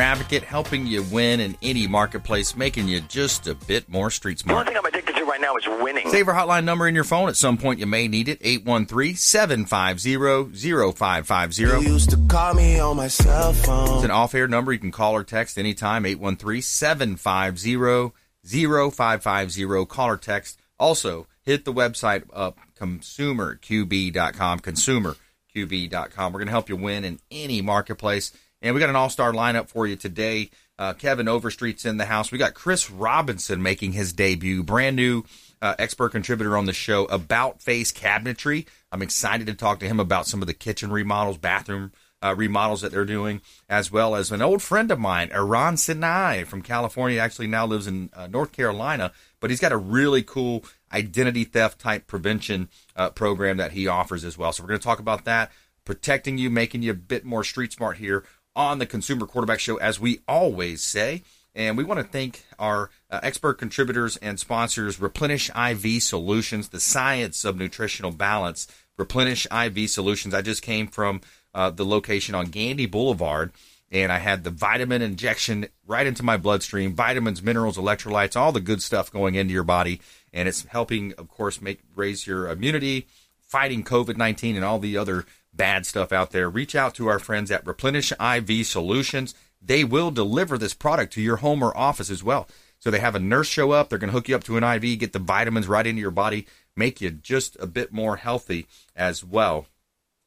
advocate, helping you win in any marketplace, making you just a bit more street The smart. only thing I'm addicted to right now is winning. Save our hotline number in your phone. At some point, you may need it. 813-750-0550. You used to call me on my cell phone. It's an off-air number. You can call or text anytime. 813-750-0550. Call or text. Also, hit the website up, consumerqb.com, consumerqb.com. We're going to help you win in any marketplace. And we got an all-star lineup for you today. Uh, Kevin Overstreet's in the house. We got Chris Robinson making his debut, brand new uh, expert contributor on the show about face cabinetry. I'm excited to talk to him about some of the kitchen remodels, bathroom uh, remodels that they're doing, as well as an old friend of mine, Eran Sinai from California, actually now lives in uh, North Carolina, but he's got a really cool identity theft type prevention uh, program that he offers as well. So we're going to talk about that, protecting you, making you a bit more street smart here on the Consumer Quarterback Show, as we always say. And we want to thank our uh, expert contributors and sponsors, Replenish IV Solutions, the science of nutritional balance. Replenish IV Solutions. I just came from uh, the location on Gandy Boulevard, and I had the vitamin injection right into my bloodstream, vitamins, minerals, electrolytes, all the good stuff going into your body, and it's helping, of course, make raise your immunity, fighting COVID nineteen and all the other bad stuff out there. Reach out to our friends at Replenish IV Solutions. They will deliver this product to your home or office as well. So they have a nurse show up. They're going to hook you up to an IV, get the vitamins right into your body, make you just a bit more healthy as well.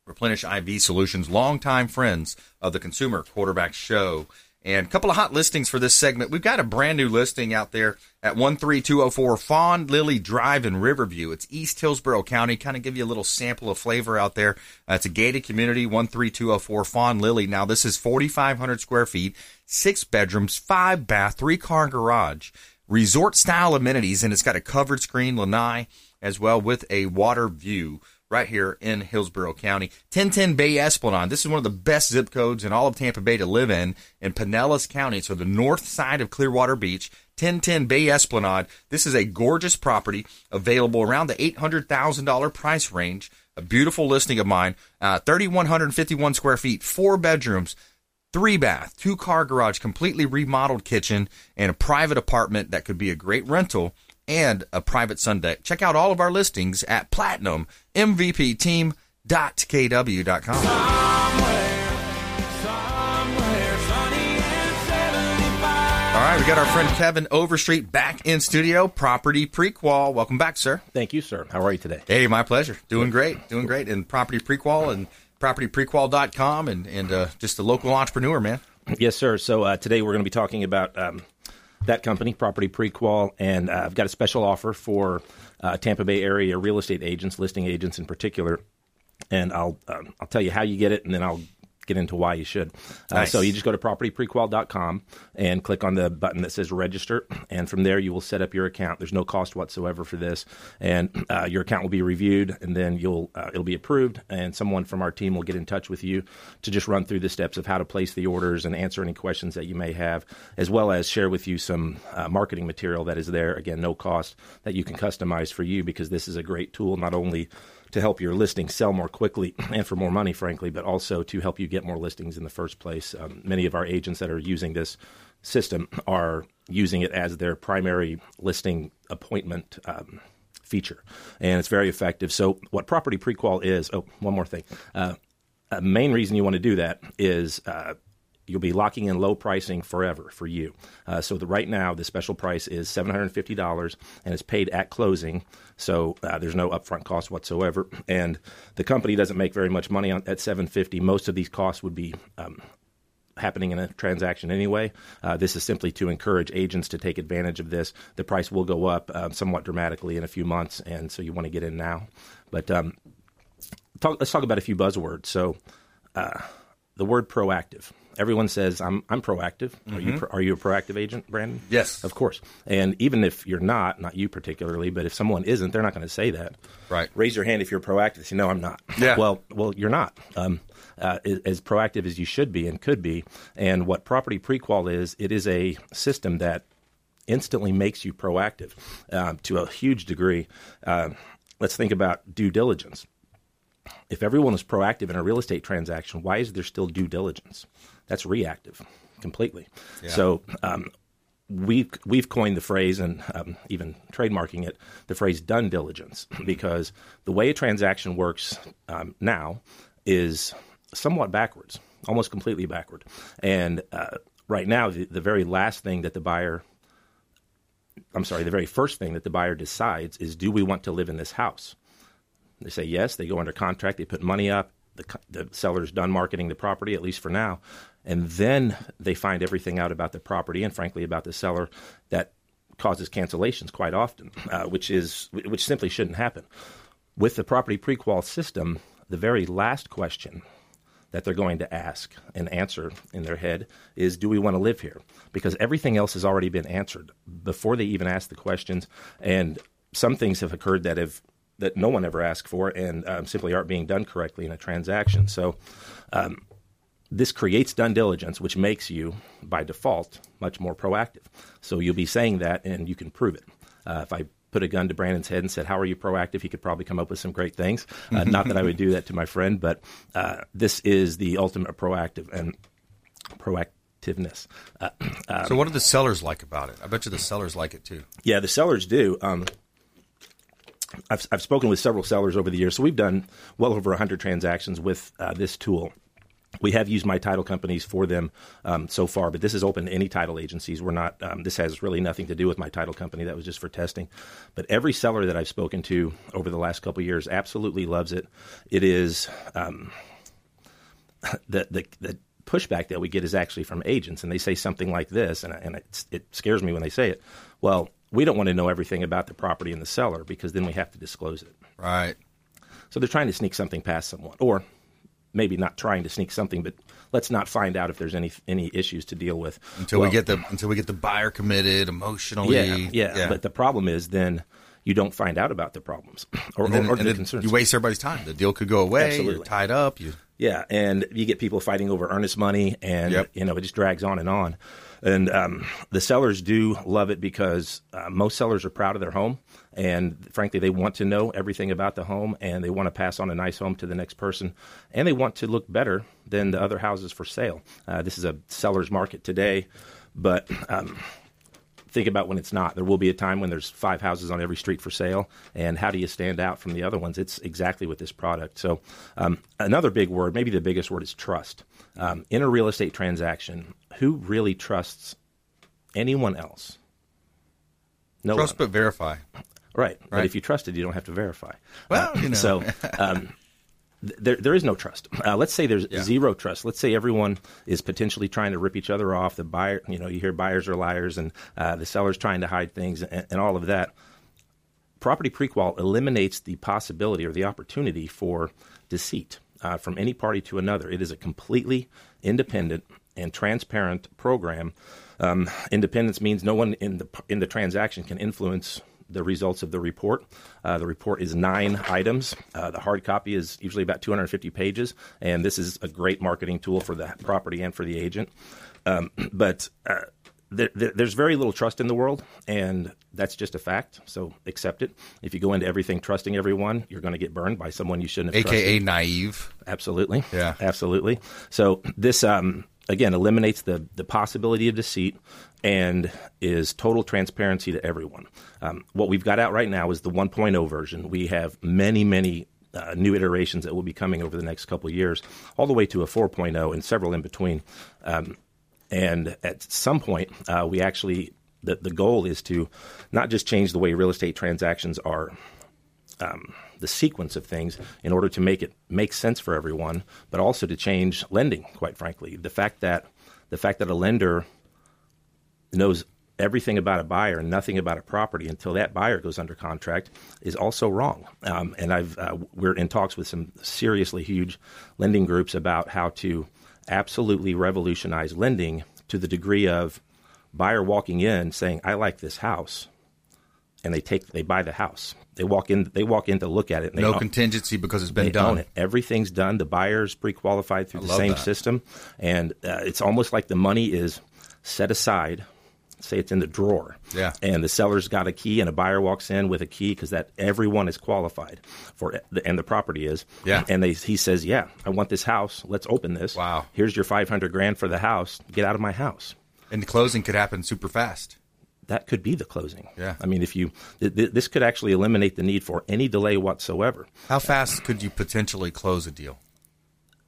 Replenish IV Solutions, longtime friends of the Consumer Quarterback Show. And a couple of hot listings for this segment. We've got a brand new listing out there at 13204 Fawn Lily Drive in Riverview. It's East Hillsborough County. Kind of give you a little sample of flavor out there. Uh, it's a gated community, 13204 Fawn Lily. Now, this is 4,500 square feet, six bedrooms, five bath, three car garage, resort style amenities, and it's got a covered screen lanai as well with a water view right here in Hillsborough County. 1010 Bay Esplanade. This is one of the best zip codes in all of Tampa Bay to live in, in Pinellas County. So the north side of Clearwater Beach. 1010 Bay Esplanade. This is a gorgeous property available around the $800,000 price range. A beautiful listing of mine. Uh, 3,151 square feet, four bedrooms, three bath, two car garage, completely remodeled kitchen, and a private apartment that could be a great rental and a private sun deck. Check out all of our listings at platinummvpteam.kw.com. All right, we got our friend Kevin Overstreet back in studio, property prequal. Welcome back, sir. Thank you, sir. How are you today? Hey, my pleasure. Doing great. Doing great. And property prequal and propertyprequal.com and, and uh, just a local entrepreneur, man. Yes, sir. So uh, today we're going to be talking about um, that company, Property Prequal, and uh, I've got a special offer for uh, Tampa Bay area real estate agents, listing agents in particular. And I'll um, I'll tell you how you get it, and then I'll get into why you should. Uh, Nice. So you just go to propertyprequal.com and click on the button that says register, and from there you will set up your account. There's no cost whatsoever for this, and uh, your account will be reviewed, and then you'll uh, it'll be approved, and someone from our team will get in touch with you to just run through the steps of how to place the orders and answer any questions that you may have, as well as share with you some uh, marketing material that is there. Again, no cost that you can customize for you because this is a great tool not only to help your listing sell more quickly and for more money, frankly, but also to help you get more listings in the first place. Um, many of our agents that are using this system are using it as their primary listing appointment. Um, feature and it's very effective so what property prequal is oh one more thing uh, a main reason you want to do that is uh, you'll be locking in low pricing forever for you. Uh, so the, right now, the special price is $750 and it's paid at closing. So uh, there's no upfront cost whatsoever. And the company doesn't make very much money on, at 750 Most of these costs would be um, happening in a transaction anyway. Uh, this is simply to encourage agents to take advantage of this. The price will go up um, somewhat dramatically in a few months, and so you want to get in now. But um, talk, let's talk about a few buzzwords. So, uh, the word proactive. Everyone says I'm I'm proactive. Are you pro- are you a proactive agent, Brandon? Yes. of course. And even if you're not, not you particularly, but if someone isn't, they're not going to say that. Right. Raise your hand if you're proactive. Say no, I'm not. Yeah. Well, well, you're not. Um, uh, as proactive as you should be and could be. And what property prequal is, it is a system that instantly makes you proactive um, to a huge degree. Uh, let's think about due diligence. If everyone is proactive in a real estate transaction, why is there still due diligence? That's reactive completely. So um, we've we've coined the phrase and um, even trademarking it the phrase done diligence because the way a transaction works um, now is somewhat backwards almost completely backward and uh, right now the, the very last thing that the buyer i'm sorry the very first thing that the buyer decides is do we want to live in this house they say yes. They go under contract. They put money up. The, the seller's done marketing the property, at least for now. And then they find everything out about the property and, frankly, about the seller that causes cancellations quite often, uh, which is which simply shouldn't happen. With the property prequal system, the very last question that they're going to ask and answer in their head is do we want to live here? Because everything else has already been answered before they even ask the questions. And some things have occurred that have that no one ever asked for and um, simply aren't being done correctly in a transaction. So um, this creates done diligence which makes you by default much more proactive so you'll be saying that and you can prove it uh, if i put a gun to brandon's head and said how are you proactive he could probably come up with some great things uh, not that i would do that to my friend but uh, this is the ultimate proactive and proactiveness uh, so what do the sellers like about it? I bet you the sellers like it too. yeah, the sellers do. Um, I've, I've spoken with several sellers over the years, so we've done well over 100 transactions with uh, this tool. We have used my title companies for them um, so far, but this is open to any title agencies. We're not. Um, this has really nothing to do with my title company. That was just for testing. But every seller that I've spoken to over the last couple of years absolutely loves it. It is um, the, the the pushback that we get is actually from agents, and they say something like this, and, and it, it scares me when they say it. Well, we don't want to know everything about the property and the seller because then we have to disclose it. Right. So they're trying to sneak something past someone, or maybe not trying to sneak something, but let's not find out if there's any any issues to deal with Until Well, we get the until we get the buyer committed emotionally. yeah, yeah, But the problem is then you don't find out about the problems or, then, or, or the concerns. you waste everybody's time. The deal could go away. You're Absolutely. tied up. You Yeah, and you get people fighting over earnest money, and Yep. you know it just drags on and on. And um, the sellers do love it because uh, most sellers are proud of their home, and frankly, they want to know everything about the home, and they want to pass on a nice home to the next person, and they want to look better than the other houses for sale. Uh, this is a seller's market today, but um, think about when it's not. There will be a time when there's five houses on every street for sale, and how do you stand out from the other ones? It's exactly with this product. So, um, another big word, maybe the biggest word, is trust. Um, in a real estate transaction, who really trusts anyone else? No trust one. but verify. Right. But Right. if you trusted, you don't have to verify. Well, you know. So um, there, there is no trust. Uh, let's say there's zero trust. Let's say everyone is potentially trying to rip each other off. The buyer, you know, you hear buyers are liars, and uh, the seller's trying to hide things, and, and all of that. Property prequal eliminates the possibility or the opportunity for deceit uh, from any party to another. It is a completely independent and transparent program. Um, independence means no one in the in the transaction can influence the results of the report. Uh, the report is nine items. Uh, the hard copy is usually about 250 pages, and this is a great marketing tool for the property and for the agent. Um, but uh, there, there, there's very little trust in the world, and that's just a fact. So accept it. If you go into everything trusting everyone, you're going to get burned by someone you shouldn't have AKA trusted. naive. Absolutely. Yeah. Absolutely. So this um, again eliminates the the possibility of deceit and is total transparency to everyone. Um, what we've got out right now is the 1.0 version. We have many many. Uh, new iterations that will be coming over the next couple years, all the way to a 4.0 and several in between. Um, and at some point, uh, we actually the, the goal is to not just change the way real estate transactions are um, the sequence of things in order to make it make sense for everyone, but also to change lending. Quite frankly, the fact that the fact that a lender knows everything about a buyer and nothing about a property until that buyer goes under contract is also wrong. Um, and I've uh, we're in talks with some seriously huge lending groups about how to absolutely revolutionize lending to the degree of buyer walking in saying, "I like this house," and they take they buy the house. They walk in they walk in to look at it. And they no own- contingency because it's been done. it. Everything's done. The buyer's pre-qualified through I the same that. system, and uh, it's almost like the money is set aside. Say it's in the drawer, Yeah. and the seller's got a key, and a buyer walks in with a key because that everyone is qualified for, it, and the property is. Yeah. and they he says, "Yeah, I want this house. Let's open this. Wow. Here's your five hundred grand for the house. Get out of my house." And the closing could happen super fast. That could be the closing. Yeah. I mean, if you th- th- this could actually eliminate the need for any delay whatsoever. How fast could you potentially close a deal?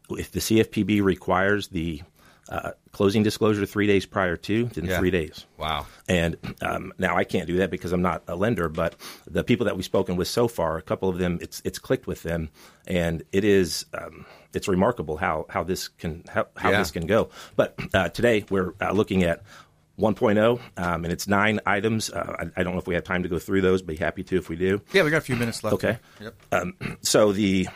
If the CFPB requires the uh, closing disclosure three days prior to, then Yeah. three days. Wow. And um, now I can't do that because I'm not a lender, but the people that we've spoken with so far, a couple of them, it's it's clicked with them, and it is um, it's remarkable how how this can how, how Yeah. this can go. But uh, today we're uh, looking at 1.0, um, and it's nine items. Uh, I, I don't know if we have time to go through those. But be happy to if we do. Yeah, we got a few minutes left. Okay. Yep. So the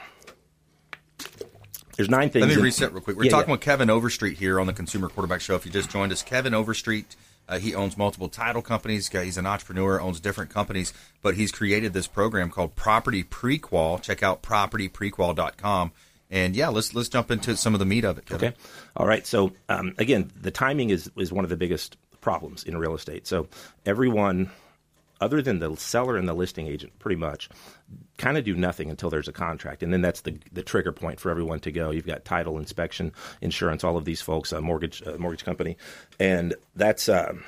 there's nine things. Let me in- reset real quick. We're Yeah, talking yeah. with Kevin Overstreet here on the Consumer Quarterback Show. If you just joined us, Kevin Overstreet, uh, he owns multiple title companies. He's an entrepreneur, owns different companies, but he's created this program called Property Prequal. Check out propertyprequal.com. And yeah, let's let's jump into some of the meat of it. Kevin. Okay. All right. So um, again, the timing is is one of the biggest problems in real estate. So everyone, other than the seller and the listing agent, pretty much, kind of do nothing until there's a contract, and then that's the the trigger point for everyone to go. You've got title, inspection, insurance, all of these folks, a mortgage uh, mortgage company, and that's. Um,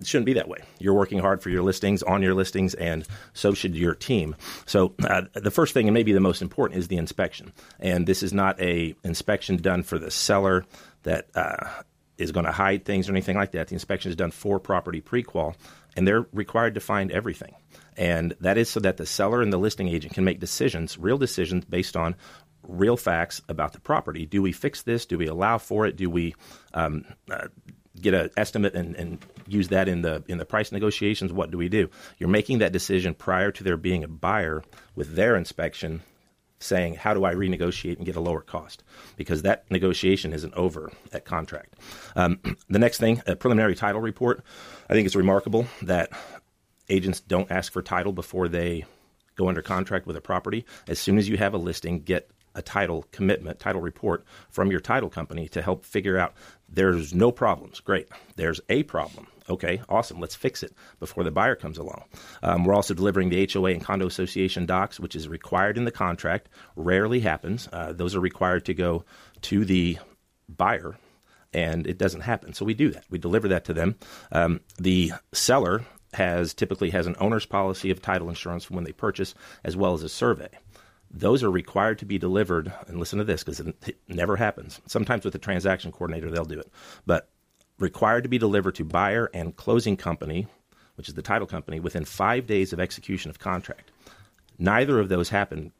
it shouldn't be that way. You're working hard for your listings, on your listings, and so should your team. So uh, the first thing, and maybe the most important, is the inspection. And this is not a inspection done for the seller that uh, is going to hide things or anything like that. The inspection is done for property prequal, and they're required to find everything. And that is so that the seller and the listing agent can make decisions, real decisions based on real facts about the property. Do we fix this? Do we allow for it? Do we um, uh, get an estimate and, and use that in the in the price negotiations? What do we do? You're making that decision prior to there being a buyer with their inspection saying, how do I renegotiate and get a lower cost? Because that negotiation isn't over at contract. Um, the next thing, a preliminary title report. I think it's remarkable that agents don't ask for title before they go under contract with a property. As soon as you have a listing, get a title commitment, title report from your title company to help figure out there's no problems. Great. There's a problem. Okay, awesome. Let's fix it before the buyer comes along. Um, we're also delivering the HOA and condo association docs, which is required in the contract. Rarely happens. Uh, those are required to go to the buyer and it doesn't happen. So we do that. We deliver that to them. Um, the seller has typically has an owner's policy of title insurance from when they purchase, as well as a survey. Those are required to be delivered. And listen to this because it, it never happens. Sometimes with the transaction coordinator, they'll do it, but required to be delivered to buyer and closing company, which is the title company, within five days of execution of contract. Neither of those happen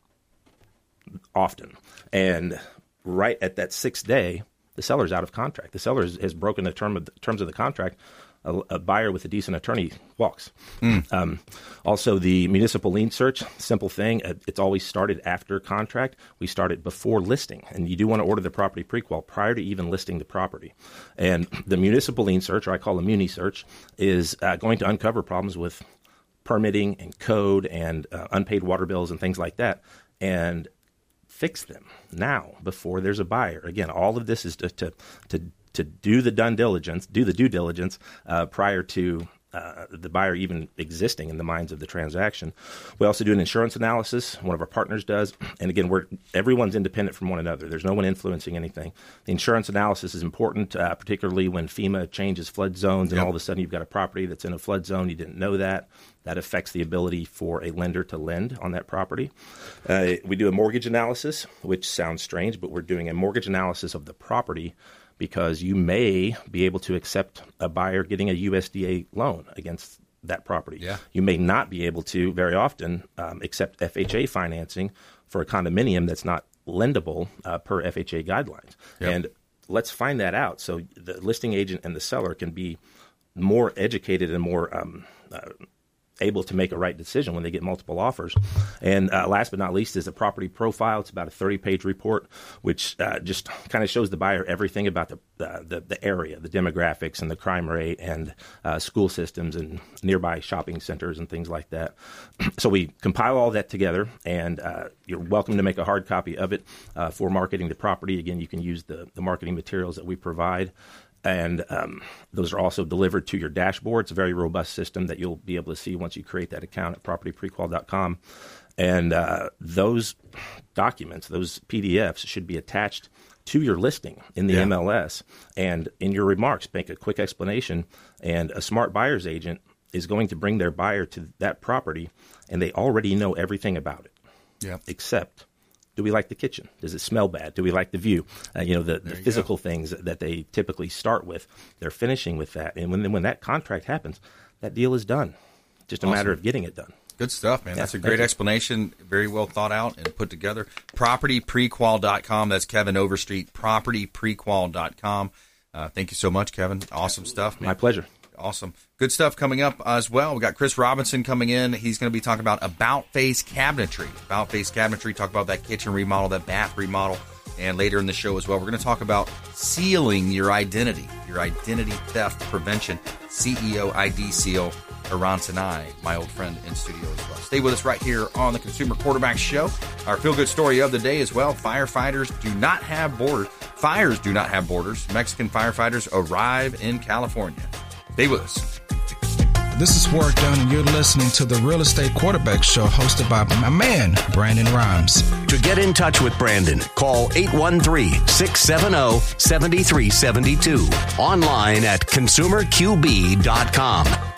often. And right at that sixth day, the seller's out of contract. The seller has, has broken the term of the, terms of the contract. A, a buyer with a decent attorney walks. Um, also, the municipal lien search, simple thing. uh, It's always started after contract. We start it before listing, and you do want to order the property prequal prior to even listing the property. And the municipal lien search, or I call a muni search, is uh, going to uncover problems with permitting and code and uh, unpaid water bills and things like that. And fix them now before there's a buyer. Again, all of this is to to to, to do the done diligence, do the due diligence uh, prior to. Uh, the buyer even existing in the minds of the transaction. We also do an insurance analysis. One of our partners does, and again, we're everyone's independent from one another. There's no one influencing anything. The insurance analysis is important, uh, particularly when FEMA changes flood zones, and Yep. all of a sudden you've got a property that's in a flood zone. You didn't know that. That affects the ability for a lender to lend on that property. Uh, we do a mortgage analysis, which sounds strange, but we're doing a mortgage analysis of the property because you may be able to accept a buyer getting a USDA loan against that property. Yeah. You may not be able to very often um, accept FHA financing for a condominium that's not lendable uh, per FHA guidelines. Yep. And let's find that out so the listing agent and the seller can be more educated and more um, uh, able to make a right decision when they get multiple offers. And uh, last but not least is a property profile. It's about a 30 page report, which uh, just kind of shows the buyer everything about the, uh, the, the area, the demographics, and the crime rate, and uh, school systems, and nearby shopping centers, and things like that. so we compile all that together, and uh, you're welcome to make a hard copy of it uh, for marketing the property. Again, you can use the, the marketing materials that we provide and um, those are also delivered to your dashboard. It's a very robust system that you'll be able to see once you create that account at propertyprequal.com. And uh, those documents, those PDFs, should be attached to your listing in the yeah. MLS. And in your remarks, make a quick explanation. And a smart buyer's agent is going to bring their buyer to that property, and they already know everything about it. Yeah. Except do we like the kitchen? Does it smell bad? Do we like the view? Uh, you know, the, the physical go. things that they typically start with. They're finishing with that, and when when that contract happens, that deal is done. Just a awesome. matter of getting it done. Good stuff, man. Yeah, That's a great explanation. Very well thought out and put together. PropertyPrequal.com. That's Kevin Overstreet. PropertyPrequal.com. Uh, thank you so much, Kevin. Awesome stuff. Man. My pleasure. Awesome. Good stuff coming up as well. We got Chris Robinson coming in. He's going to be talking about about face cabinetry. About face cabinetry, talk about that kitchen remodel, that bath remodel, and later in the show as well, we're going to talk about sealing your identity, your identity theft prevention, CEO ID seal. Eran Tanai, my old friend in studio as well. Stay with us right here on the Consumer Quarterback Show. Our feel good story of the day as well. Firefighters do not have borders. Fires do not have borders. Mexican firefighters arrive in California. Stay with us. This is Work Done, and you're listening to the Real Estate Quarterback Show hosted by my man, Brandon Rhymes. To get in touch with Brandon, call 813 670 7372. Online at consumerqb.com.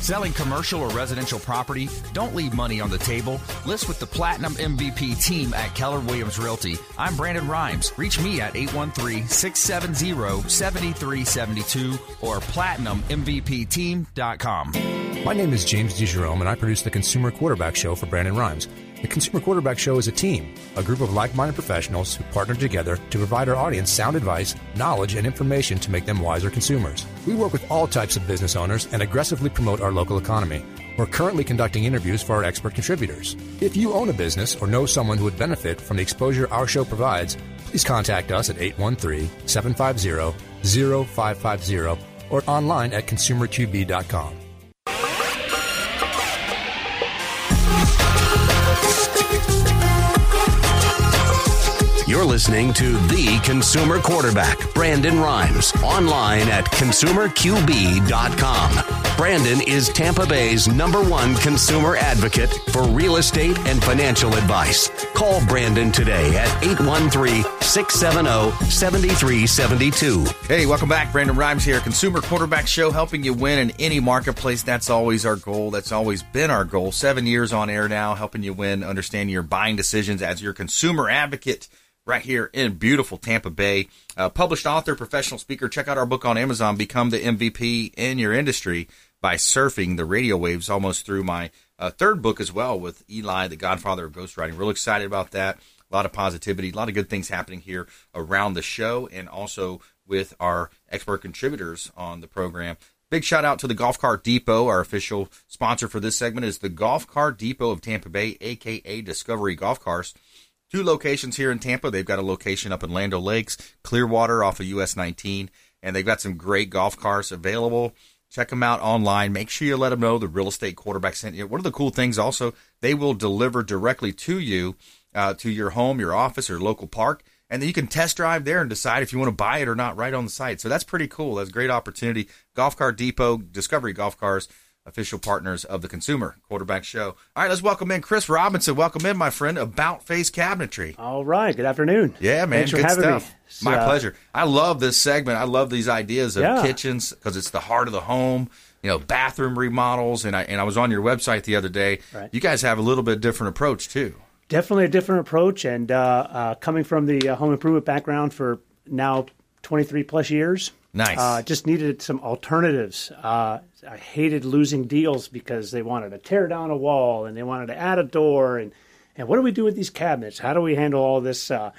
Selling commercial or residential property? Don't leave money on the table. List with the Platinum MVP team at Keller Williams Realty. I'm Brandon Rhymes. Reach me at 813-670-7372 or platinummvpteam.com. My name is James DeJerome and I produce the Consumer Quarterback Show for Brandon Rhymes. The Consumer Quarterback Show is a team, a group of like minded professionals who partner together to provide our audience sound advice, knowledge, and information to make them wiser consumers. We work with all types of business owners and aggressively promote our local economy. We're currently conducting interviews for our expert contributors. If you own a business or know someone who would benefit from the exposure our show provides, please contact us at 813 750 0550 or online at consumerqb.com. You're listening to The Consumer Quarterback, Brandon Rhymes, online at consumerqb.com. Brandon is Tampa Bay's number one consumer advocate for real estate and financial advice. Call Brandon today at 813 670 7372. Hey, welcome back. Brandon Rhymes here, Consumer Quarterback Show, helping you win in any marketplace. That's always our goal. That's always been our goal. Seven years on air now, helping you win, understanding your buying decisions as your consumer advocate right here in beautiful Tampa Bay. Uh, published author, professional speaker. Check out our book on Amazon, Become the MVP in Your Industry by Surfing the Radio Waves, almost through my uh, third book as well with Eli, the godfather of ghostwriting. Real excited about that. A lot of positivity, a lot of good things happening here around the show and also with our expert contributors on the program. Big shout out to the Golf Cart Depot. Our official sponsor for this segment is the Golf Cart Depot of Tampa Bay, aka Discovery Golf Cars. Two locations here in Tampa. They've got a location up in Land O' Lakes, Clearwater off of US 19, and they've got some great golf cars available. Check them out online. Make sure you let them know the real estate quarterback sent you. One of the cool things also, they will deliver directly to you, uh, to your home, your office, or local park. And then you can test drive there and decide if you want to buy it or not right on the site. So that's pretty cool. That's a great opportunity. Golf Car Depot, Discovery Golf Cars, official partners of the Consumer Quarterback Show. All right, let's welcome in Chris Robinson. Welcome in, my friend, About Face Cabinetry. All right. Good afternoon. Yeah, man. Thanks for good having stuff. me. My uh, pleasure. I love this segment. I love these ideas of Yeah. kitchens because it's the heart of the home. You know, bathroom remodels, and I and I was on your website the other day. Right. You guys have a little bit different approach too. Definitely a different approach. And uh, uh, coming from the uh, home improvement background for now 23 plus years. Nice. Uh, just needed some alternatives. Uh, I hated losing deals because they wanted to tear down a wall and they wanted to add a door. And, and what do we do with these cabinets? How do we handle all this uh,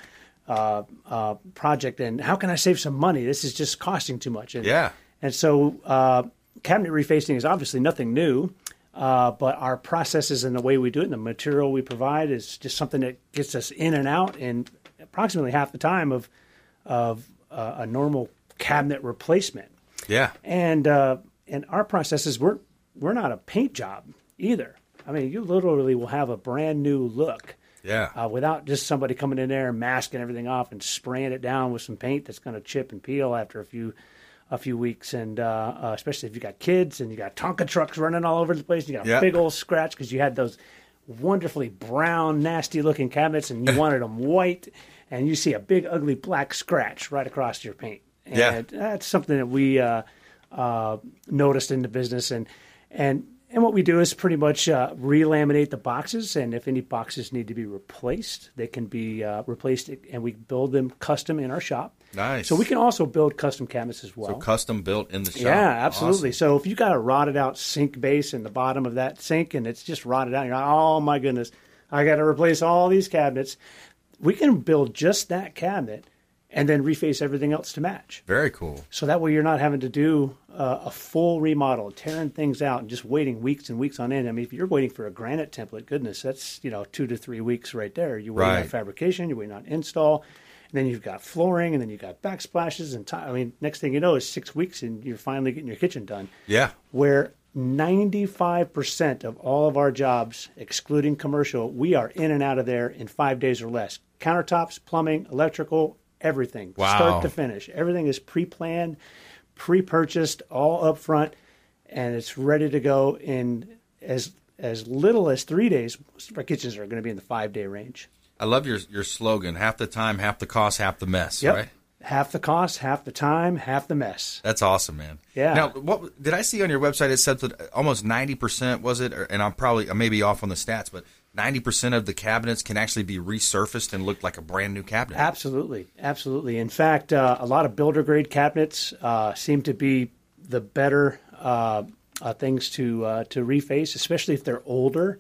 uh, uh, project? And how can I save some money? This is just costing too much. And, Yeah. And so uh, cabinet refacing is obviously nothing new. Uh, but our processes and the way we do it and the material we provide is just something that gets us in and out in approximately half the time of of uh, a normal cabinet replacement. Yeah. And uh, and our processes we're we're not a paint job either. I mean, you literally will have a brand new look Yeah. uh, without just somebody coming in there and masking everything off and spraying it down with some paint that's going to chip and peel after a few a few weeks. And uh, uh, especially if you got kids and you got Tonka trucks running all over the place, you got a Yeah. big old scratch because you had those wonderfully brown, nasty looking cabinets and you wanted them white, and you see a big ugly black scratch right across your paint. And Yeah. that's something that we uh, uh, noticed in the business, and and and what we do is pretty much uh, relaminate the boxes, and if any boxes need to be replaced, they can be uh, replaced, and we build them custom in our shop. Nice. So we can also build custom cabinets as well. So custom built in the shop. Yeah, absolutely. Awesome. So if you got a rotted out sink base in the bottom of that sink and it's just rotted out, you're like, oh my goodness, I got to replace all these cabinets. We can build just that cabinet and then reface everything else to match. Very cool. So that way you're not having to do uh, a full remodel, tearing things out and just waiting weeks and weeks on end. I mean, if you're waiting for a granite template, goodness, that's you know two to three weeks right there. You're waiting on fabrication, you're waiting on install, and then you've got flooring, and then you've got backsplashes and ti I mean, next thing you know is six weeks and you're finally getting your kitchen done. Yeah. Where 95% of all of our jobs, excluding commercial, we are in and out of there in five days or less. Countertops, plumbing, electrical, everything, Wow. start to finish. Everything is pre planned, pre purchased, all up front, and it's ready to go in as as little as three days. Our kitchens are going to be in the five day range. I love your your slogan: half the time, half the cost, half the mess. Yep. Right. Half the cost, half the time, half the mess. That's awesome, man. Yeah. Now, what did I see on your website? It said that almost ninety percent was it, or, and I'm probably I may be off on the stats, but ninety percent of the cabinets can actually be resurfaced and look like a brand new cabinet. Absolutely, absolutely. In fact, uh, a lot of builder grade cabinets uh, seem to be the better uh, uh, things to uh, to reface, especially if they're older.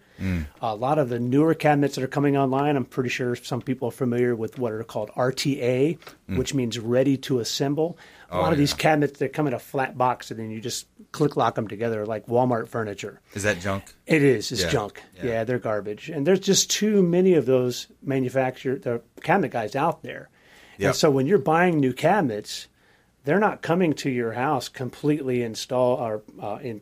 A lot of the newer cabinets that are coming online, I'm pretty sure some people are familiar with what are called RTA, which means ready to assemble. A lot of these cabinets they come in a flat box, and then you just click lock them together like Walmart furniture. Is that junk? It is. It's Yeah, junk. yeah. Yeah. they're garbage, and there's just too many of those manufacturer the cabinet guys out there. Yep. And so when you're buying new cabinets, they're not coming to your house completely installed or uh, in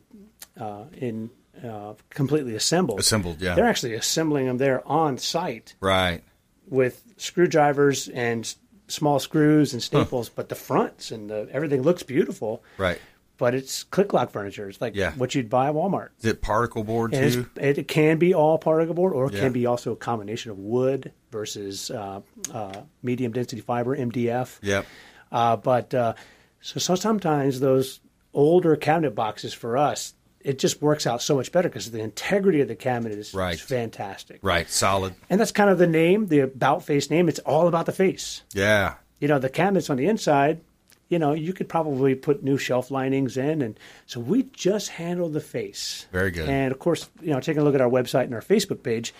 uh, in uh, completely assembled. Assembled, yeah. They're actually assembling them there on site Right. with screwdrivers and small screws and staples, but the fronts and the everything looks beautiful. Right. But it's click lock furniture. It's like Yeah. what you'd buy at Walmart. Is it particle board too? it can be all particle board, or it Yeah. can be also a combination of wood versus uh, uh, medium density fiber (MDF). Yep. Uh, but uh, so, so sometimes those older cabinet boxes for us, it just works out so much better because the integrity of the cabinet is, Right. is fantastic. Right. Solid. And that's kind of the name, the about face name. It's all about the face. Yeah. You know, the cabinets on the inside, you know, you could probably put new shelf linings in. And so we just handle the face. Very good. And of course, you know, taking a look at our website and our Facebook page,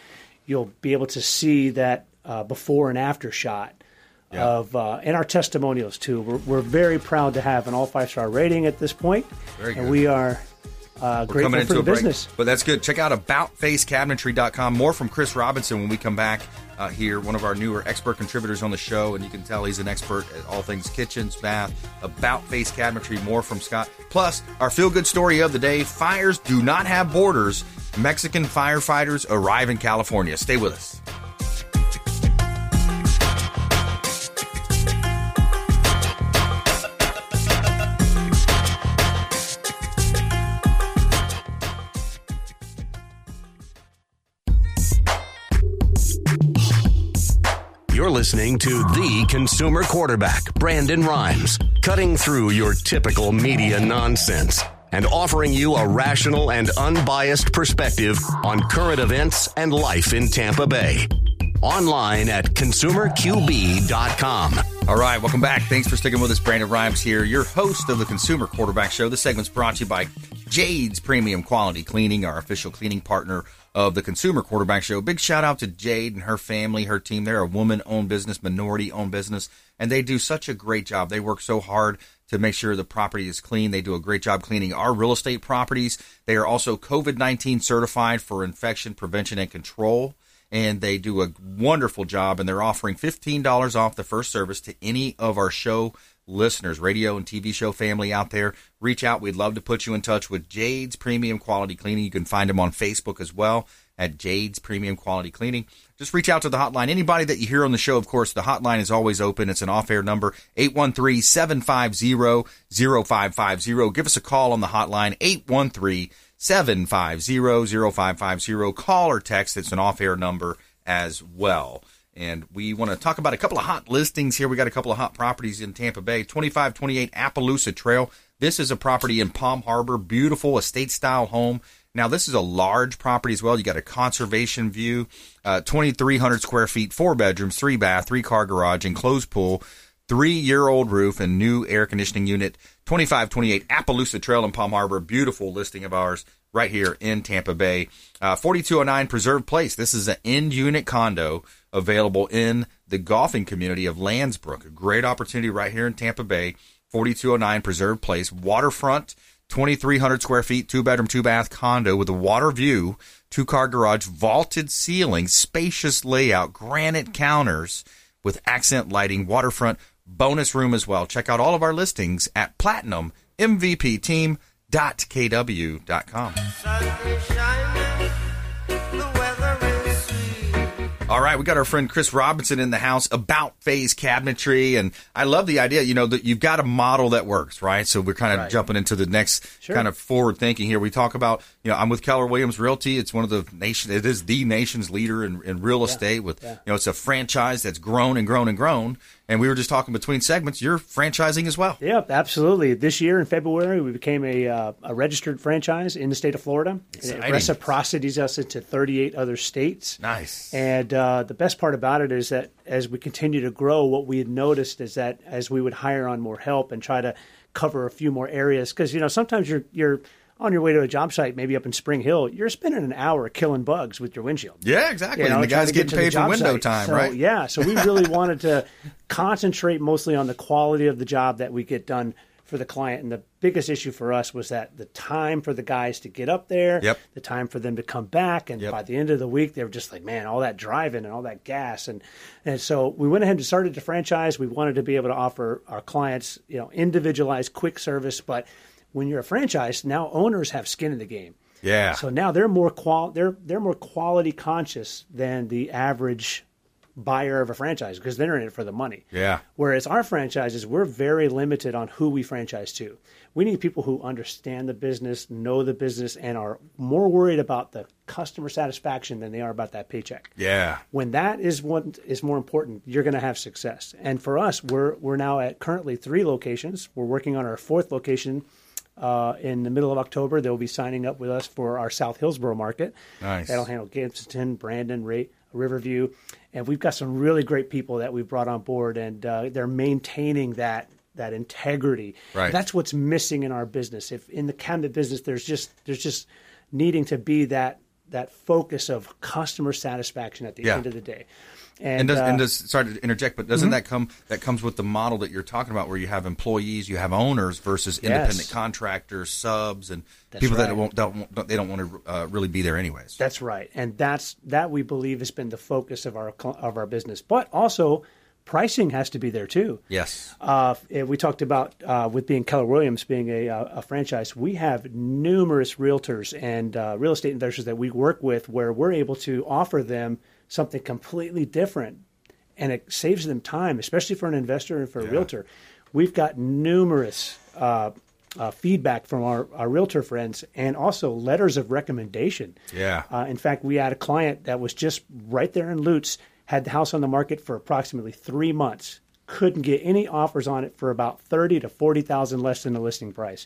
you'll be able to see that uh, before and after shot. Yeah. Of uh, and our testimonials too. We're, we're very proud to have an all five star rating at this point, Very and good. we are uh, We're coming for into a break, business. but that's good. Check out aboutfacecabinetry.com. More from Chris Robinson when we come back uh, here. One of our newer expert contributors on the show, and you can tell he's an expert at all things kitchens, bath, about face cabinetry. More from Scott. Plus, our feel good story of the day: fires do not have borders. Mexican firefighters arrive in California. Stay with us. Listening to the consumer quarterback, Brandon Rhymes, cutting through your typical media nonsense and offering you a rational and unbiased perspective on current events and life in Tampa Bay. Online at consumerqb.com. All right, welcome back. Thanks for sticking with us. Brandon Rhymes here, your host of the Consumer Quarterback Show. This segment's brought to you by Jade's Premium Quality Cleaning, our official cleaning partner of the Consumer Quarterback Show. Big shout out to Jade and her family, her team. They're a woman owned business, minority owned business, and they do such a great job. They work so hard to make sure the property is clean. They do a great job cleaning our real estate properties. They are also COVID 19 certified for infection prevention and control. And they do a wonderful job, and they're offering $15 off the first service to any of our show listeners, radio and TV show family out there, reach out. We'd love to put you in touch with Jade's Premium Quality Cleaning. You can find them on Facebook as well at Jade's Premium Quality Cleaning. Just reach out to the hotline. Anybody that you hear on the show, of course, the hotline is always open. It's an off air number, 813 750 0550. Give us a call on the hotline, 813 750 0550. Call or text. It's an off air number as well. And we want to talk about a couple of hot listings here. We got a couple of hot properties in Tampa Bay. 2528 Appaloosa Trail. This is a property in Palm Harbor. Beautiful estate style home. Now, this is a large property as well. You got a conservation view, uh, 2,300 square feet, four bedrooms, three bath, three car garage, enclosed pool, three year old roof, and new air conditioning unit. 2528 Appaloosa Trail in Palm Harbor. Beautiful listing of ours right here in Tampa Bay. Uh, 4209 Preserve Place. This is an end unit condo available in the golfing community of Lansbrook. A great opportunity right here in Tampa Bay. 4209 Preserve Place, waterfront, 2,300 square feet, two bedroom, two bath condo with a water view, two car garage, vaulted ceiling, spacious layout, granite counters with accent lighting, waterfront, bonus room as well. Check out all of our listings at platinummvpteam.kw.com. All right, we got our friend Chris Robinson in the house about face cabinetry, and I love the idea. You know that you've got a model that works, right? So we're kind of Right. jumping into the next Sure. kind of forward thinking here. We talk about, you know, I'm with Keller Williams Realty. It's one of the nation. It is the nation's leader in, in real estate. With yeah. you know, it's a franchise that's grown and grown and grown. And we were just talking between segments. You're franchising as well. Yep, absolutely. This year in February, we became a, uh, a registered franchise in the state of Florida. It Exciting. reciprocities us into 38 other states. Nice. And uh, the best part about it is that as we continue to grow, what we had noticed is that as we would hire on more help and try to cover a few more areas, because you know sometimes you're you're on your way to a job site, maybe up in Spring Hill, you're spending an hour killing bugs with your windshield. Yeah, exactly. You know, and the guy's to get paid for window site. time, So, right? Yeah, so we really wanted to concentrate mostly on the quality of the job that we get done for the client. And the biggest issue for us was that the time for the guys to get up there, Yep. the time for them to come back, and Yep. by the end of the week, they were just like, man, all that driving and all that gas, and and so we went ahead and started to franchise. We wanted to be able to offer our clients, you know, individualized, quick service, but when you're a franchise, now owners have skin in the game. Yeah. So now they're more qual they're they're more quality conscious than the average buyer of a franchise because they're in it for the money. Yeah. Whereas our franchises, we're very limited on who we franchise to. We need people who understand the business, know the business, and are more worried about the customer satisfaction than they are about that paycheck. Yeah. When that is what is more important, you're going to have success. And for us, we're we're now at currently three locations. We're working on our fourth location uh, in the middle of October. They'll be signing up with us for our South Hillsborough market. Nice. That'll handle Gibsonton, Brandon, Ray, Riverview, and we've got some really great people that we've brought on board, and uh, they're maintaining that that integrity. Right. That's what's missing in our business. If in the cabinet business, there's just there's just needing to be that that focus of customer satisfaction at the Yeah. end of the day. And, And, does, uh, and does sorry to interject, but doesn't Mhm. that come that comes with the model that you're talking about, where you have employees, you have owners versus independent Yes. contractors, subs, and That's people that won't don't, don't they don't want to uh, really be there anyways. That's right, and that's that we believe has been the focus of our of our business. But also, pricing has to be there too. Yes. Uh, we talked about uh, with being Keller Williams being a, uh, a franchise. We have numerous realtors and uh, real estate investors that we work with, where we're able to offer them something completely different, and it saves them time, especially for an investor and for a realtor. We've got numerous. Uh, uh, feedback from our, our realtor friends and also letters of recommendation. Yeah. Uh, in fact, we had a client that was just right there in Lutz, had the house on the market for approximately three months. Couldn't get any offers on it for about thirty to forty thousand less than the listing price.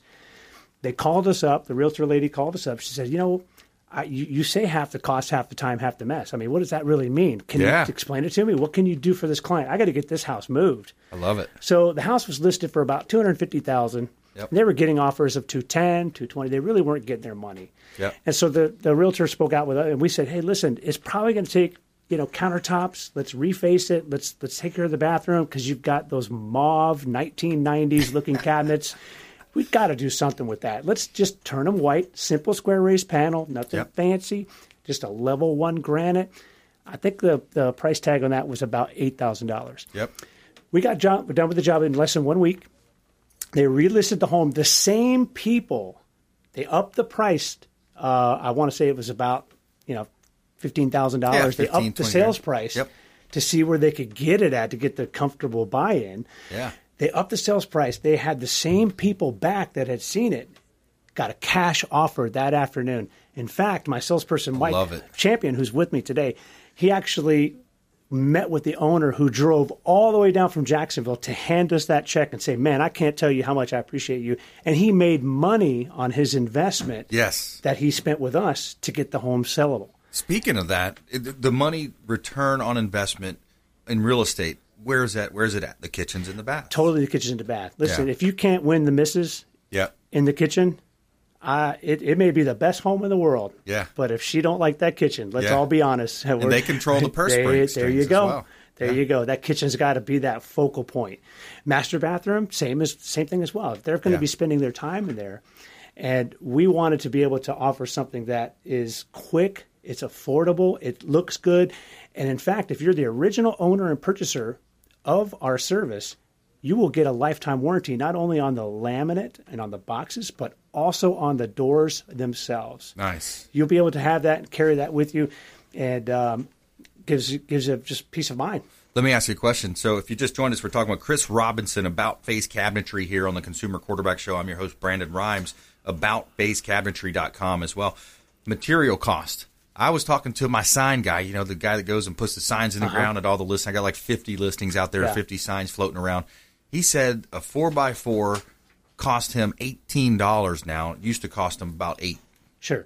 They called us up. The realtor lady called us up. She said, "You know, I, you, you say half the cost, half the time, half the mess. I mean, what does that really mean? Can Yeah. you explain it to me? What can you do for this client? I got to get this house moved." I love it. So the house was listed for about two hundred fifty thousand. Yep. They were getting offers of 210, 220. They really weren't getting their money. Yep. And so the, the realtor spoke out with us, and we said, "Hey, listen, it's probably going to take you know countertops. Let's reface it. Let's let's take care of the bathroom because you've got those mauve 1990s looking cabinets. We've got to do something with that. Let's just turn them white, simple square raised panel, nothing Yep. fancy, just a level one granite. I think the the price tag on that was about eight thousand dollars. Yep. We got job, we're done with the job in less than one week. They relisted the home. The same people, they upped the price. Uh, I want to say it was about you know fifteen thousand Yeah, dollars. They 15, upped the sales price Yep. to see where they could get it at to get the comfortable buy-in. Yeah. They upped the sales price. They had the same people back that had seen it got a cash offer that afternoon. In fact, my salesperson Mike. Champion, who's with me today, he actually met with the owner who drove all the way down from Jacksonville to hand us that check and say, "Man, I can't tell you how much I appreciate you." And he made money on his investment Yes. that he spent with us to get the home sellable. Speaking of that, the money return on investment in real estate, where's that? Where's it at? The kitchens in the bath. Totally the kitchen's in the bath. Listen, Yeah. if you can't win the misses Yeah. in the kitchen, uh, it, it may be the best home in the world. Yeah. But if she don't like that kitchen, let's Yeah. all be honest. And they control the purse there, strings there you go. well. There Yeah. you go. That kitchen's got to be that focal point. Master bathroom, same as same thing as well. If they're going to Yeah. be spending their time in there, and we wanted to be able to offer something that is quick, it's affordable, it looks good, and in fact, if you're the original owner and purchaser of our service, you will get a lifetime warranty not only on the laminate and on the boxes, but also on the doors themselves. Nice. You'll be able to have that and carry that with you, and um, gives gives you just peace of mind. Let me ask you a question. So, if you just joined us, we're talking with Chris Robinson about face cabinetry here on the Consumer Quarterback Show. I'm your host, Brandon Rhymes, about facecabinetry.com as well. Material cost. I was talking to my sign guy, you know, the guy that goes and puts the signs in the ground at all the listings. I got like 50 listings out there, Uh-huh. Yeah. 50 signs floating around. He said a 4x4 cost him $18 now. It used to cost him about 8 Sure.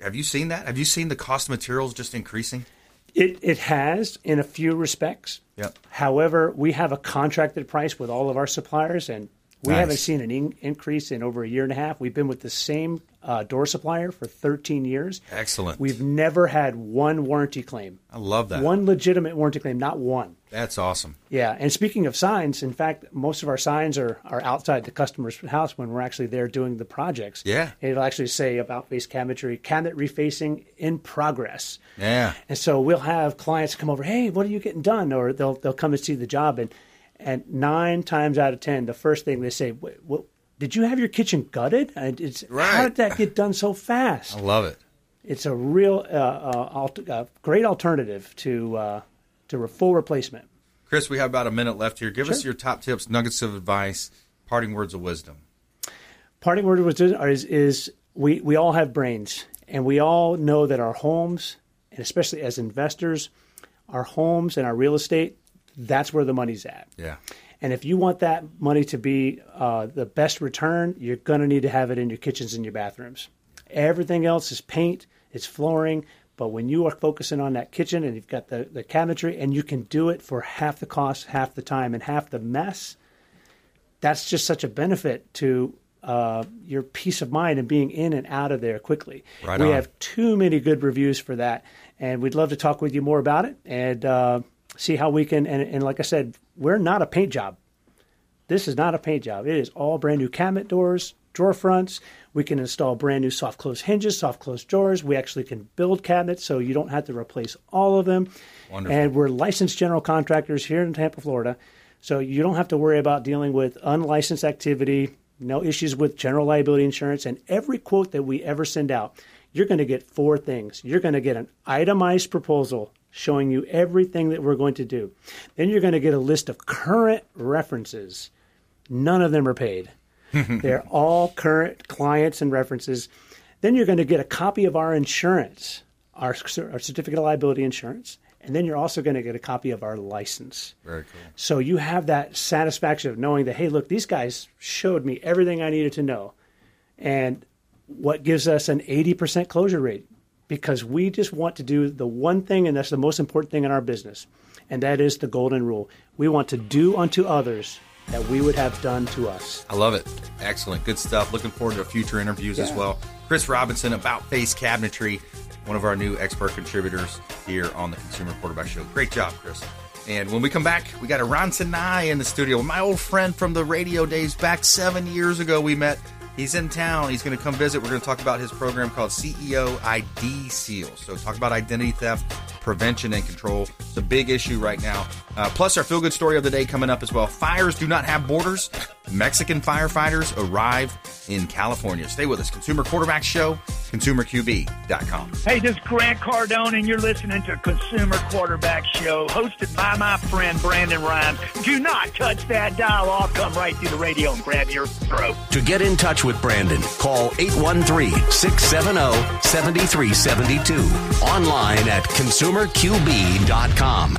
Have you seen that? Have you seen the cost of materials just increasing? It it has in a few respects. Yep. However, we have a contracted price with all of our suppliers, and we Nice. haven't seen an in- increase in over a year and a half. We've been with the same uh, door supplier for 13 years. Excellent. We've never had one warranty claim. I love that. One legitimate warranty claim, not one. That's awesome. Yeah, and speaking of signs, in fact, most of our signs are, are outside the customer's house when we're actually there doing the projects. Yeah. It'll actually say about face cabinetry, cabinet refacing in progress. Yeah. And so we'll have clients come over, hey, what are you getting done? Or they'll they'll come and see the job, and and nine times out of ten, the first thing they say, "Wait, what, did you have your kitchen gutted? And it's how did that get done so fast? I love it. It's a real uh, uh, alt- uh, great alternative to uh, to a full replacement. Chris, we have about a minute left here. Give us your top tips, nuggets of advice, parting words of wisdom. parting word was is, is we, we all have brains and we all know that our homes and especially as investors our homes and our real estate that's where the money's at Yeah. and if you want that money to be uh, the best return you're going to need to have it in your kitchens and your bathrooms everything else is paint it's flooring but when you are focusing on that kitchen and you've got the, the cabinetry and you can do it for half the cost half the time and half the mess that's just such a benefit to uh, your peace of mind and being in and out of there quickly. Right we on. have too many good reviews for that, and we'd love to talk with you more about it and uh, see how we can. And, and like I said, we're not a paint job. This is not a paint job. It is all brand new cabinet doors, drawer fronts. We can install brand new soft close hinges, soft close drawers. We actually can build cabinets so you don't have to replace all of them. Wonderful. And we're licensed general contractors here in Tampa, Florida. So you don't have to worry about dealing with unlicensed activity, no issues with general liability insurance. And every quote that we ever send out, you're going to get four things. You're going to get an itemized proposal showing you everything that we're going to do. Then you're going to get a list of current references. None of them are paid. They're all current clients and references. Then you're going to get a copy of our insurance, our, our certificate of liability insurance. and then you're also going to get a copy of our license. Very cool. So you have that satisfaction of knowing that, hey, look, these guys showed me everything I needed to know. And what gives us an 80% closure rate? Because we just want to do the one thing, and that's the most important thing in our business, and that is the golden rule. We want to do unto others that we would have done to us. I love it. Excellent. Good stuff. Looking forward to future interviews as well. Chris Robinson, About Face Cabinetry, one of our new expert contributors here on the Consumer Quarterback Show. Great job, Chris. And when we come back, we got Eran Sinai in the studio. My old friend from the radio days back seven years ago, we met. He's in town. He's going to come visit. We're going to talk about his program called CEO ID Seal. So, talk about identity theft, prevention, and control. It's a big issue right now. Uh, plus, our feel good story of the day coming up as well. Fires do not have borders. Mexican firefighters arrive in California. Stay with us. Consumer Quarterback Show, consumerqb.com. Hey, this is Grant Cardone, and you're listening to Consumer Quarterback Show, hosted by my friend Brandon Rhymes. Do not touch that dial. I'll come right through the radio and grab your throat. To get in touch with Brandon, call 813 670 7372. Online at consumerqb.com.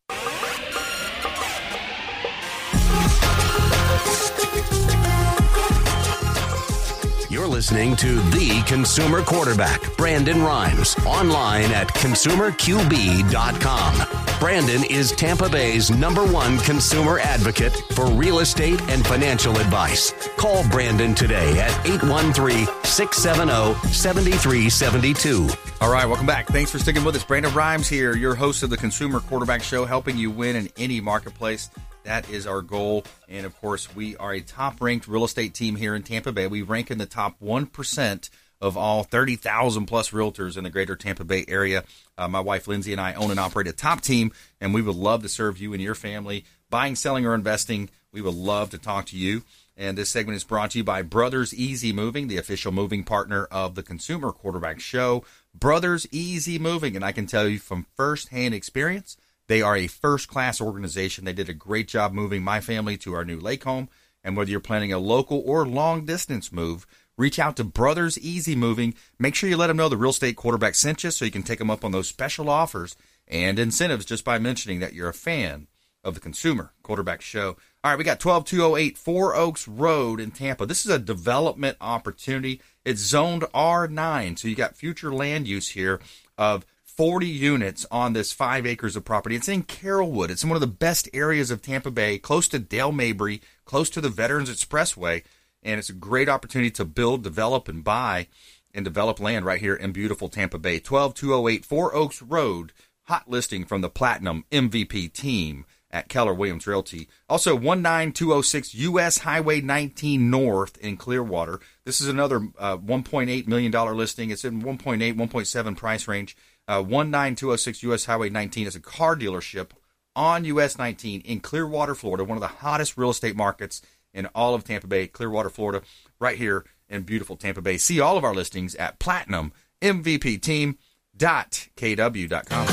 listening to The Consumer Quarterback, Brandon Rhymes, online at consumerqb.com. Brandon is Tampa Bay's number one consumer advocate for real estate and financial advice. Call Brandon today at 813 670 7372. All right, welcome back. Thanks for sticking with us. Brandon Rhymes here, your host of the Consumer Quarterback Show, helping you win in any marketplace. That is our goal. And of course, we are a top ranked real estate team here in Tampa Bay. We rank in the top 1% of all 30,000 plus realtors in the greater Tampa Bay area. Uh, my wife Lindsay and I own and operate a top team, and we would love to serve you and your family buying, selling, or investing. We would love to talk to you. And this segment is brought to you by Brothers Easy Moving, the official moving partner of the Consumer Quarterback Show. Brothers Easy Moving, and I can tell you from firsthand experience, they are a first class organization. They did a great job moving my family to our new lake home. And whether you're planning a local or long distance move, reach out to Brothers Easy Moving. Make sure you let them know the real estate quarterback sent you so you can take them up on those special offers and incentives just by mentioning that you're a fan of the Consumer Quarterback Show. All right, we got 12208 Four Oaks Road in Tampa. This is a development opportunity. It's zoned R9, so you got future land use here of 40 units on this five acres of property. It's in Carrollwood. It's in one of the best areas of Tampa Bay, close to Dale Mabry, close to the Veterans Expressway. And it's a great opportunity to build, develop, and buy and develop land right here in beautiful Tampa Bay. 12208 Four Oaks Road. Hot listing from the Platinum MVP team at Keller Williams Realty. Also, 19206 US Highway 19 North in Clearwater. This is another uh, $1.8 million listing. It's in 1.8, 1.7 price range. Uh, 19206 US Highway 19 is a car dealership on US 19 in Clearwater, Florida, one of the hottest real estate markets in all of Tampa Bay, Clearwater, Florida, right here in beautiful Tampa Bay. See all of our listings at platinummvpteam.kw.com.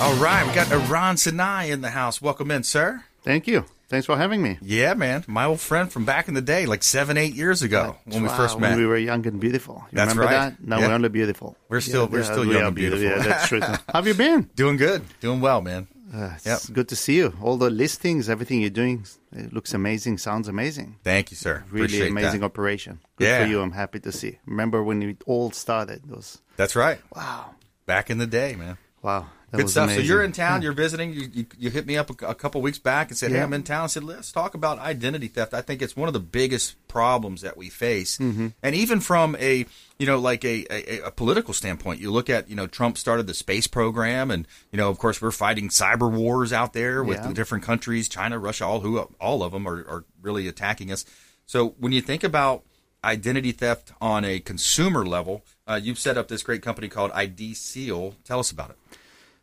All right, we got Eran Sinai in the house. Welcome in, sir. Thank you. Thanks for having me. Yeah, man. My old friend from back in the day, like seven, eight years ago when we Wow, first when met. we were young and beautiful. You That's remember right. that? No, Yeah. we're only beautiful. We're still- we're still we young and beautiful. Yeah, that's true. How have you been? Doing good. Doing well, man. Uh, it's good to see you. All the listings, everything you're doing, it looks amazing. Sounds amazing. Thank you, sir. Really Appreciate amazing that. operation. Good Yeah. for you. I'm happy to see. Remember when it all started? Those That's right. Wow. Back in the day, man. wow. That Good stuff. Amazing. So you're in town. You're visiting. You, you, you hit me up a, a couple weeks back and said, "Hey, Yeah. I'm in town." I said, "Let's talk about identity theft." I think it's one of the biggest problems that we face, Mhm. and even from a you know like a, a, a political standpoint, you look at you know Trump started the space program, and you know of course we're fighting cyber wars out there with Yeah. different countries, China, Russia, all who all of them are, are really attacking us. So when you think about identity theft on a consumer level, uh, you've set up this great company called ID Seal. Tell us about it.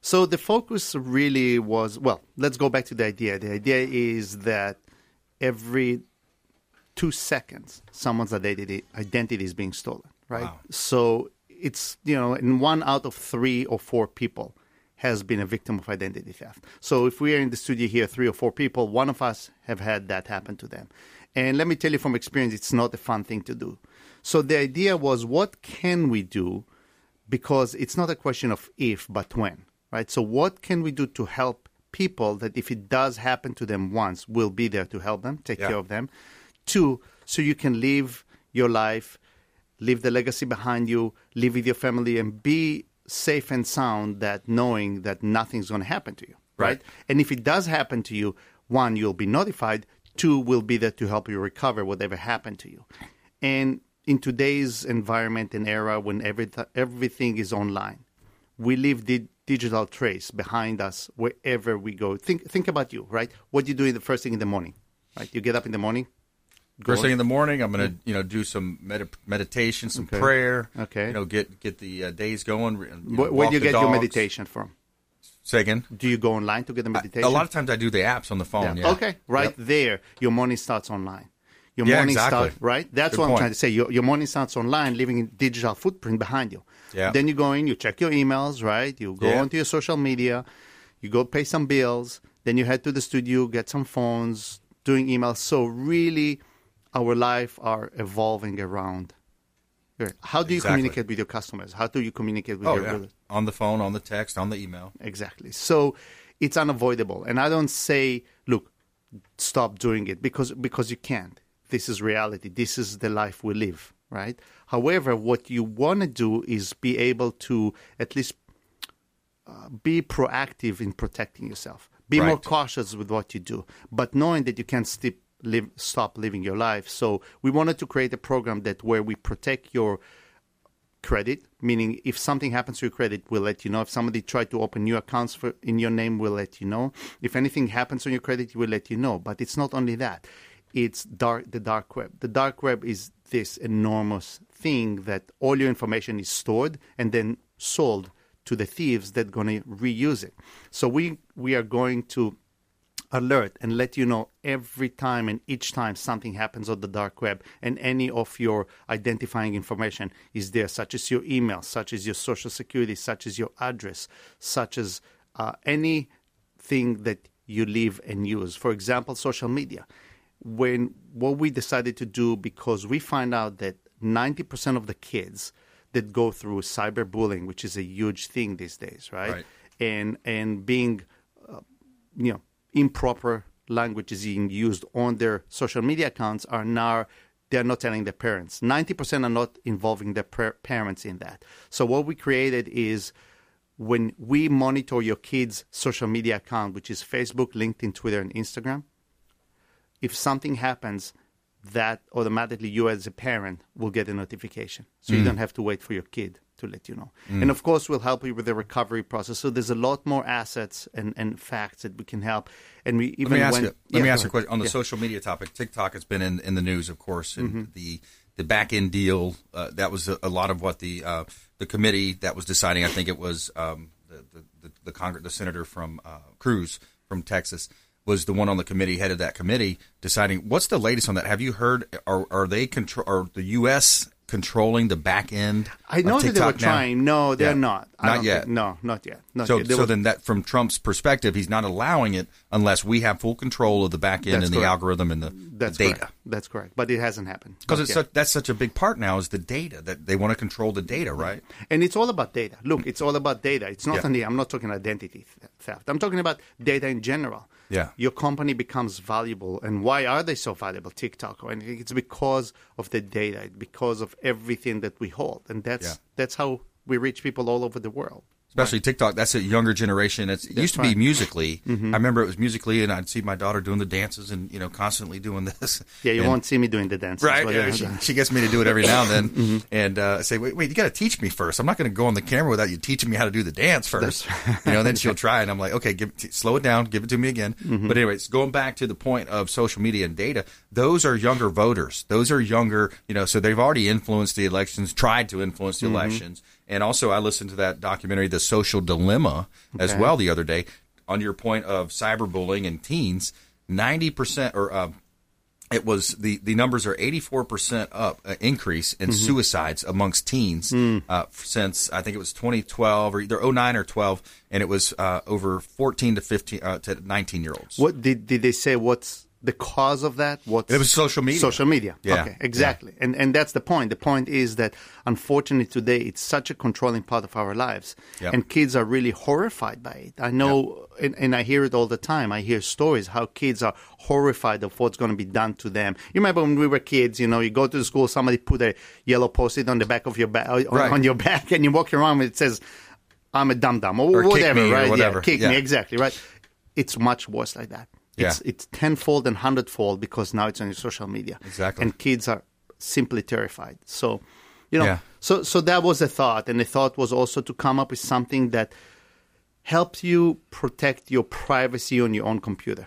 So the focus really was well, let's go back to the idea. The idea is that every two seconds, someone's identity, identity is being stolen, right? So it's, you know, and one out of three or four people has been a victim of identity theft. So if we are in the studio here, three or four people, one of us have had that happen to them. And let me tell you from experience, it's not a fun thing to do. So the idea was, what can we do? Because it's not a question of if, but when, right? So what can we do to help people that if it does happen to them once, we'll be there to help them, take Yeah. care of them. Two, so you can live your life, leave the legacy behind you, live with your family, and be safe and sound that knowing that nothing's going to happen to you, right? Right. And if it does happen to you, one, you'll be notified. Two, we'll be there to help you recover whatever happened to you. And in today's environment and era when every, everything is online, we leave the digital trace behind us wherever we go. Think think about you, right? What you do in the first thing in the morning, right? You get up in the morning. First thing in the morning, I'm going to you know do some med- meditation, some Okay. prayer. Okay. You know, get get the uh, days going. you know, Where, do you get your meditation from? Say again. Do you go online to get the meditation? A lot of times I do the apps on the phone. Yeah. Okay, right Yep. there, your morning starts online. Your Yeah, morning exactly. start right. That's Good what I'm trying to say. Your, your morning starts online, leaving a digital footprint behind you. Yeah. Then you go in, you check your emails, right? You go Yeah. onto your social media, you go pay some bills. Then you head to the studio, get some phones, doing emails. So really, our life are evolving around. How do you Exactly. communicate with your customers? How do you communicate with Oh your yeah. On the phone, on the text, on the email. Exactly. So it's unavoidable. And I don't say, look, stop doing it because because you can't. This is reality. This is the life we live, right? However, what you want to do is be able to at least uh, be proactive in protecting yourself. Be more cautious with what you do, but knowing that you can't live, stop living your life. So we wanted to create a program that where we protect your credit, meaning if something happens to your credit, we'll let you know. If somebody tried to open new accounts for, in your name, we'll let you know. If anything happens on your credit, we'll let you know. But it's not only that; it's dark, the dark web. The dark web is this enormous thing that all your information is stored and then sold to the thieves that are going to reuse it. So we we are going to alert and let you know every time and each time something happens on the dark web and any of your identifying information is there, such as your email, such as your social security, such as your address, such as uh, anything that you live and use. For example, social media. When what we decided to do because we find out that 90% of the kids that go through cyberbullying, which is a huge thing these days, right? Right. And and being uh, you know improper language is being used on their social media accounts are now they're not telling their parents 90% are not involving their par- parents in that so what we created is when we monitor your kids social media account which is facebook linkedin twitter and instagram if something happens that automatically you as a parent will get a notification so you Mm. don't have to wait for your kid to let you know Mm. and of course we'll help you with the recovery process so there's a lot more assets and, and facts that we can help and we even let me ask when, you. Let Yeah, me ask you a question on the Yeah. social media topic. TikTok has been in, in the news, of course, and Mhm. the the back end deal. Uh, that was a, a lot of what the uh, the committee that was deciding. I think it was um, the the the, the, Congre- the senator from uh, Cruz from Texas was the one on the committee, head of that committee, deciding what's the latest on that. Have you heard? Are are they control? Are the U.S. controlling the back end? I know that they were now? trying. No, they're Yeah. not. I Not yet. think- no, not yet. Not so, yet. So were- then that from Trump's perspective, he's not allowing it unless we have full control of the back end and the algorithm and the, that's the data. Correct. That's correct. But it hasn't happened Because that's such a big part now is the data that they want to control the data, right? And it's all about data. Look, it's all about data. It's not Yeah. only, I'm not talking identity theft. I'm talking about data in general. Yeah. Your company becomes valuable. And why are they so valuable, TikTok or anything? It's because of the data, because of everything that we hold. And that's, Yeah. that's how we reach people all over the world. Especially TikTok, that's a younger generation. It's, it That's used to be right. Musical.ly. Mhm. I remember it was Musical.ly, and I'd see my daughter doing the dances and you know constantly doing this. Yeah, you And- won't see me doing the dance. Right, yeah, she, she gets me to do it every now and then, Mm-hmm. and uh, say, "Wait, wait, you got to teach me first. I'm not going to go on the camera without you teaching me how to do the dance first. you know, then she'll try, and I'm like, "Okay, give, t- slow it down, give it to me again." Mhm. But anyways, going back to the point of social media and data, those are younger voters. Those are younger, you know, so they've already influenced the elections, tried to influence the Mhm. elections, and also I listened to that documentary, The Social Dilemma, as well the other day. On your point of cyberbullying and teens, ninety percent or uh, it was the the numbers are 84% up uh, increase in Mhm. suicides amongst teens Mm. uh, since I think it was 2012 or either 09 or 12 and it was uh, over 14 to 15 uh, to 19 year olds What did, did they say? What's the cause of that? What It was social media. Social media. Yeah. Okay, exactly. And and that's the point. The point is that unfortunately today it's such a controlling part of our lives, Yep. and kids are really horrified by it. I know, and, and I hear it all the time. I hear stories how kids are horrified of what's going to be done to them. You remember when we were kids? You know, you go to the school, somebody put a yellow post-it on the back of your back on, Right. on your back, and you walk around and it says. I'm a dum dum or, Or whatever, me or right? whatever. Yeah, kick Yeah. me exactly, right? It's much worse like that. It's Yeah. it's tenfold and hundredfold because now it's on your social media. Exactly. And kids are simply terrified. So, you know, Yeah. so so that was a thought, and the thought was also to come up with something that helps you protect your privacy on your own computer.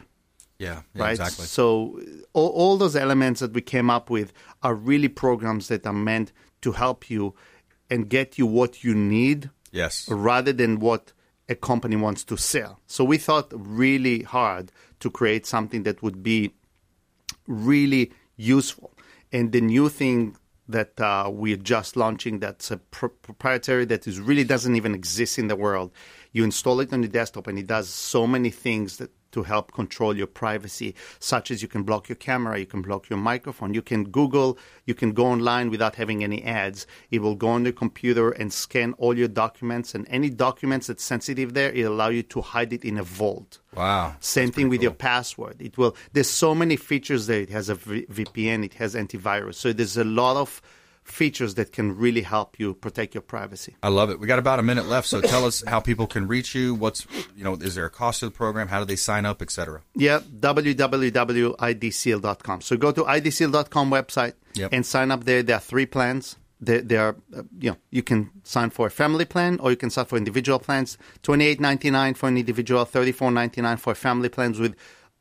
yeah, yeah, Right. exactly So all, all those elements that we came up with are really programs that are meant to help you and get you what you need yes rather than what a company wants to sell. So we thought really hard to create something that would be really useful. And the new thing that uh, we're just launching that's a pr- proprietary that is really doesn't even exist in the world. You install it on your desktop and it does so many things that to help control your privacy, such as you can block your camera, you can block your microphone, you can Google, you can go online without having any ads. It will go on your computer and scan all your documents, and any documents that's sensitive there, it'll allow you to hide it in a vault. wow Same thing with your password. It will. There's so many features there. It has a v- VPN. It has antivirus. So there's a lot of features that can really help you protect your privacy. I love it we got about a minute left so tell us how people can reach you what's you know is there a cost to the program how do they sign up etc Yeah, www.idseal.com. So go to idseal.com website Yep. and sign up there. There are three plans. There, there are, uh, you know, you can sign for a family plan or you can sign for individual plans. Twenty eight ninety nine for an individual, thirty four ninety nine for family plans with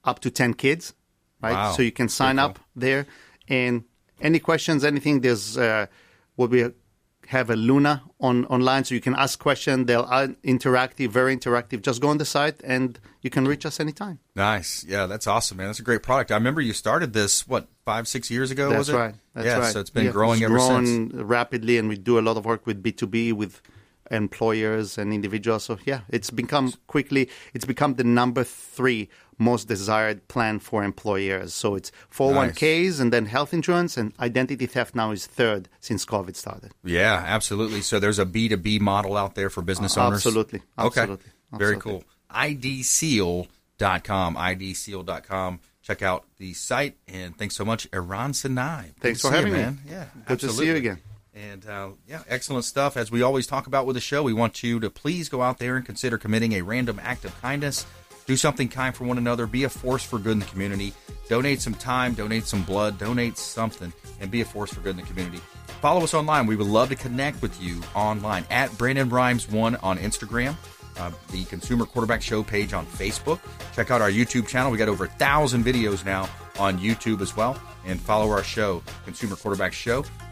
up to ten kids. Right. Wow. So you can sign up there. And any questions, anything, there's uh, what we have a Luna on online, so you can ask questions. They'll uh, interactive, very interactive. Just go on the site and you can reach us anytime. Nice. Yeah, that's awesome, man. That's a great product. I remember you started this what five, six years ago. That's was it? That's right. That's yeah, right. so it's been Yeah, growing it's ever grown since. rapidly, and we do a lot of work with B two B with employers and individuals. So yeah, it's become quickly. It's become the number three most desired plan for employers. So it's 401ks and then health insurance and identity theft now is third since COVID started. Yeah, absolutely. So there's a B two B model out there for business Uh, owners. absolutely. Okay. Absolutely. Very Absolutely. cool. IDSeal.com. IDSeal.com. Check out the site and thanks so much, Eran Sinai. Thanks for having you, me. man. Yeah, Good to see you again. And uh, yeah, excellent stuff. As we always talk about with the show, we want you to please go out there and consider committing a random act of kindness. Do something kind for one another. Be a force for good in the community. Donate some time, donate some blood, donate something, and be a force for good in the community. Follow us online. We would love to connect with you online at Brandon Rhymes One on Instagram, uh, the Consumer Quarterback Show page on Facebook. Check out our YouTube channel. We got over a thousand videos now on YouTube as well. and follow our show, Consumer Quarterback Show,